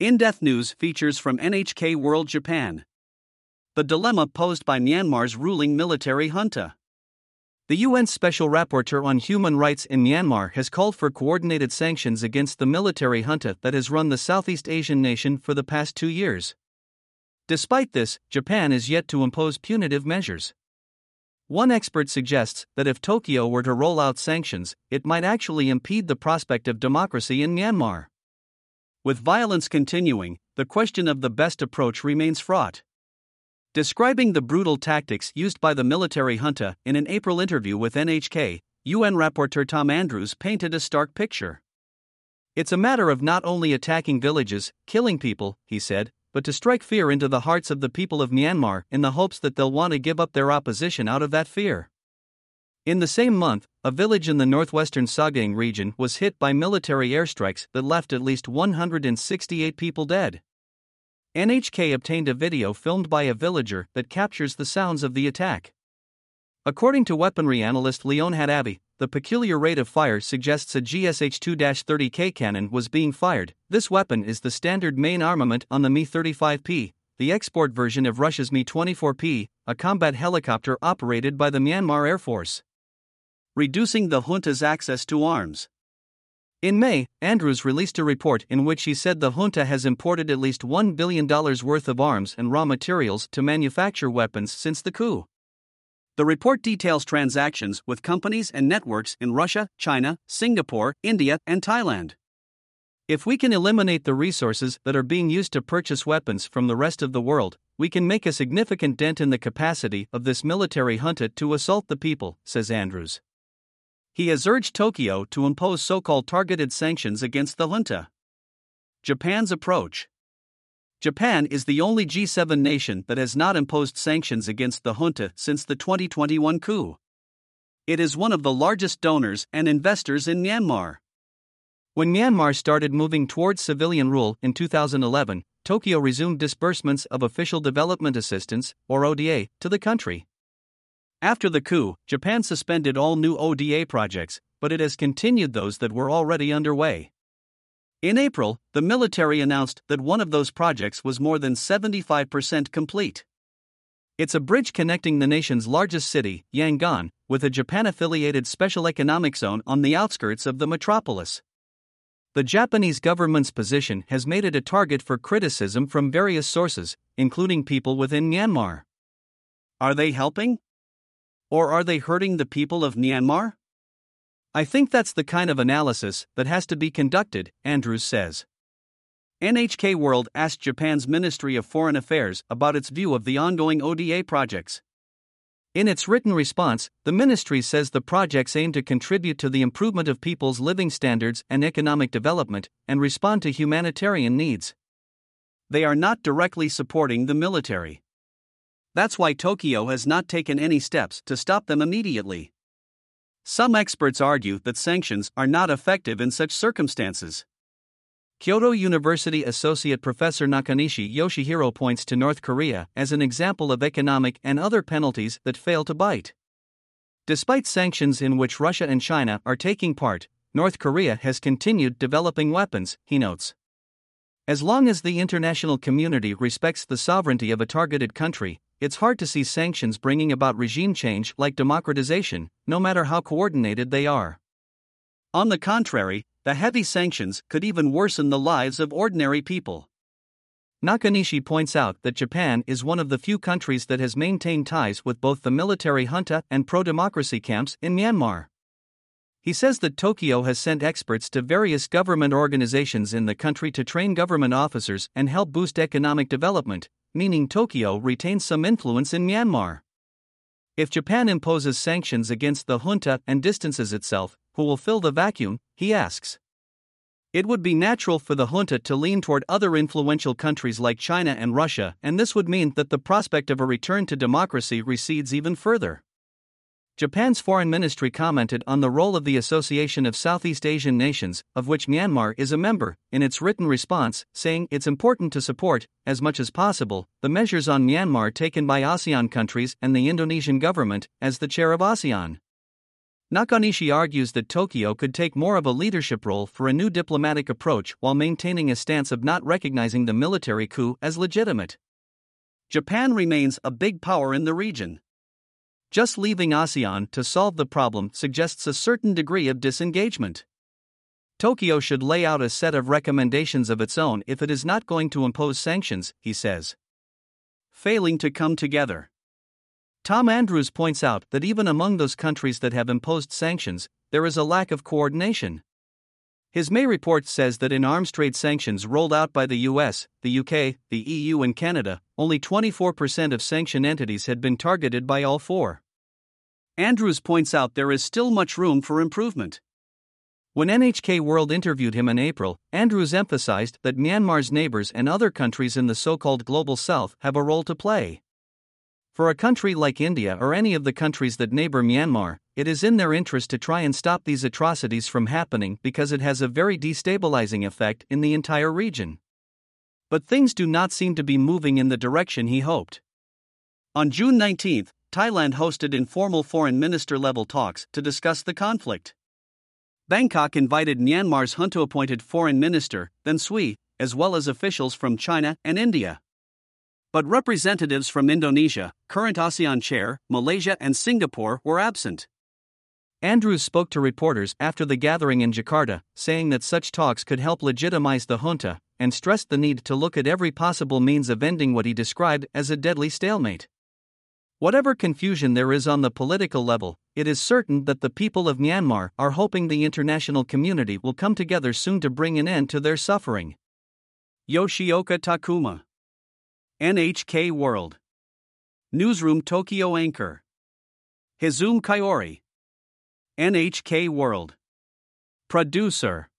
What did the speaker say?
In Depth News features from NHK World Japan. The dilemma posed by Myanmar's ruling military junta. The UN Special Rapporteur on Human Rights in Myanmar has called for coordinated sanctions against the military junta that has run the Southeast Asian nation for the past two years. Despite this, Japan is yet to impose punitive measures. One expert suggests that if Tokyo were to roll out sanctions, it might actually impede the prospect of democracy in Myanmar. With violence continuing, the question of the best approach remains fraught. Describing the brutal tactics used by the military junta in an April interview with NHK, UN rapporteur Tom Andrews painted a stark picture. It's a matter of not only attacking villages, killing people, he said, but to strike fear into the hearts of the people of Myanmar in the hopes that they'll want to give up their opposition out of that fear. In the same month, a village in the northwestern Sagaing region was hit by military airstrikes that left at least 168 people dead. NHK obtained a video filmed by a villager that captures the sounds of the attack. According to weaponry analyst Leon Hadavi, the peculiar rate of fire suggests a GSH 2 30K cannon was being fired. This weapon is the standard main armament on the Mi 35P, the export version of Russia's Mi 24P, a combat helicopter operated by the Myanmar Air Force. Reducing the junta's access to arms. In May, Andrews released a report in which he said the junta has imported at least $1 billion worth of arms and raw materials to manufacture weapons since the coup. The report details transactions with companies and networks in Russia, China, Singapore, India, and Thailand. If we can eliminate the resources that are being used to purchase weapons from the rest of the world, we can make a significant dent in the capacity of this military junta to assault the people, says Andrews. He has urged Tokyo to impose so called targeted sanctions against the junta. Japan's approach Japan is the only G7 nation that has not imposed sanctions against the junta since the 2021 coup. It is one of the largest donors and investors in Myanmar. When Myanmar started moving towards civilian rule in 2011, Tokyo resumed disbursements of official development assistance, or ODA, to the country. After the coup, Japan suspended all new ODA projects, but it has continued those that were already underway. In April, the military announced that one of those projects was more than 75% complete. It's a bridge connecting the nation's largest city, Yangon, with a Japan affiliated special economic zone on the outskirts of the metropolis. The Japanese government's position has made it a target for criticism from various sources, including people within Myanmar. Are they helping? Or are they hurting the people of Myanmar? I think that's the kind of analysis that has to be conducted, Andrews says. NHK World asked Japan's Ministry of Foreign Affairs about its view of the ongoing ODA projects. In its written response, the ministry says the projects aim to contribute to the improvement of people's living standards and economic development and respond to humanitarian needs. They are not directly supporting the military. That's why Tokyo has not taken any steps to stop them immediately. Some experts argue that sanctions are not effective in such circumstances. Kyoto University Associate Professor Nakanishi Yoshihiro points to North Korea as an example of economic and other penalties that fail to bite. Despite sanctions in which Russia and China are taking part, North Korea has continued developing weapons, he notes. As long as the international community respects the sovereignty of a targeted country, it's hard to see sanctions bringing about regime change like democratization, no matter how coordinated they are. On the contrary, the heavy sanctions could even worsen the lives of ordinary people. Nakanishi points out that Japan is one of the few countries that has maintained ties with both the military junta and pro democracy camps in Myanmar. He says that Tokyo has sent experts to various government organizations in the country to train government officers and help boost economic development, meaning Tokyo retains some influence in Myanmar. If Japan imposes sanctions against the junta and distances itself, who will fill the vacuum, he asks. It would be natural for the junta to lean toward other influential countries like China and Russia, and this would mean that the prospect of a return to democracy recedes even further. Japan's foreign ministry commented on the role of the Association of Southeast Asian Nations, of which Myanmar is a member, in its written response, saying it's important to support, as much as possible, the measures on Myanmar taken by ASEAN countries and the Indonesian government, as the chair of ASEAN. Nakanishi argues that Tokyo could take more of a leadership role for a new diplomatic approach while maintaining a stance of not recognizing the military coup as legitimate. Japan remains a big power in the region. Just leaving ASEAN to solve the problem suggests a certain degree of disengagement. Tokyo should lay out a set of recommendations of its own if it is not going to impose sanctions, he says. Failing to come together. Tom Andrews points out that even among those countries that have imposed sanctions, there is a lack of coordination. His May report says that in arms trade sanctions rolled out by the US, the UK, the EU, and Canada, only 24% of sanctioned entities had been targeted by all four. Andrews points out there is still much room for improvement. When NHK World interviewed him in April, Andrews emphasized that Myanmar's neighbors and other countries in the so called Global South have a role to play. For a country like India or any of the countries that neighbor Myanmar, it is in their interest to try and stop these atrocities from happening because it has a very destabilizing effect in the entire region. But things do not seem to be moving in the direction he hoped. On June 19, Thailand hosted informal foreign minister level talks to discuss the conflict. Bangkok invited Myanmar's junta appointed foreign minister, Than Swe, as well as officials from China and India. But representatives from Indonesia, current ASEAN chair, Malaysia, and Singapore were absent. Andrews spoke to reporters after the gathering in Jakarta, saying that such talks could help legitimize the junta, and stressed the need to look at every possible means of ending what he described as a deadly stalemate. Whatever confusion there is on the political level, it is certain that the people of Myanmar are hoping the international community will come together soon to bring an end to their suffering. Yoshioka Takuma NHK World. Newsroom Tokyo Anchor. Hizum Kaiori. NHK World. Producer.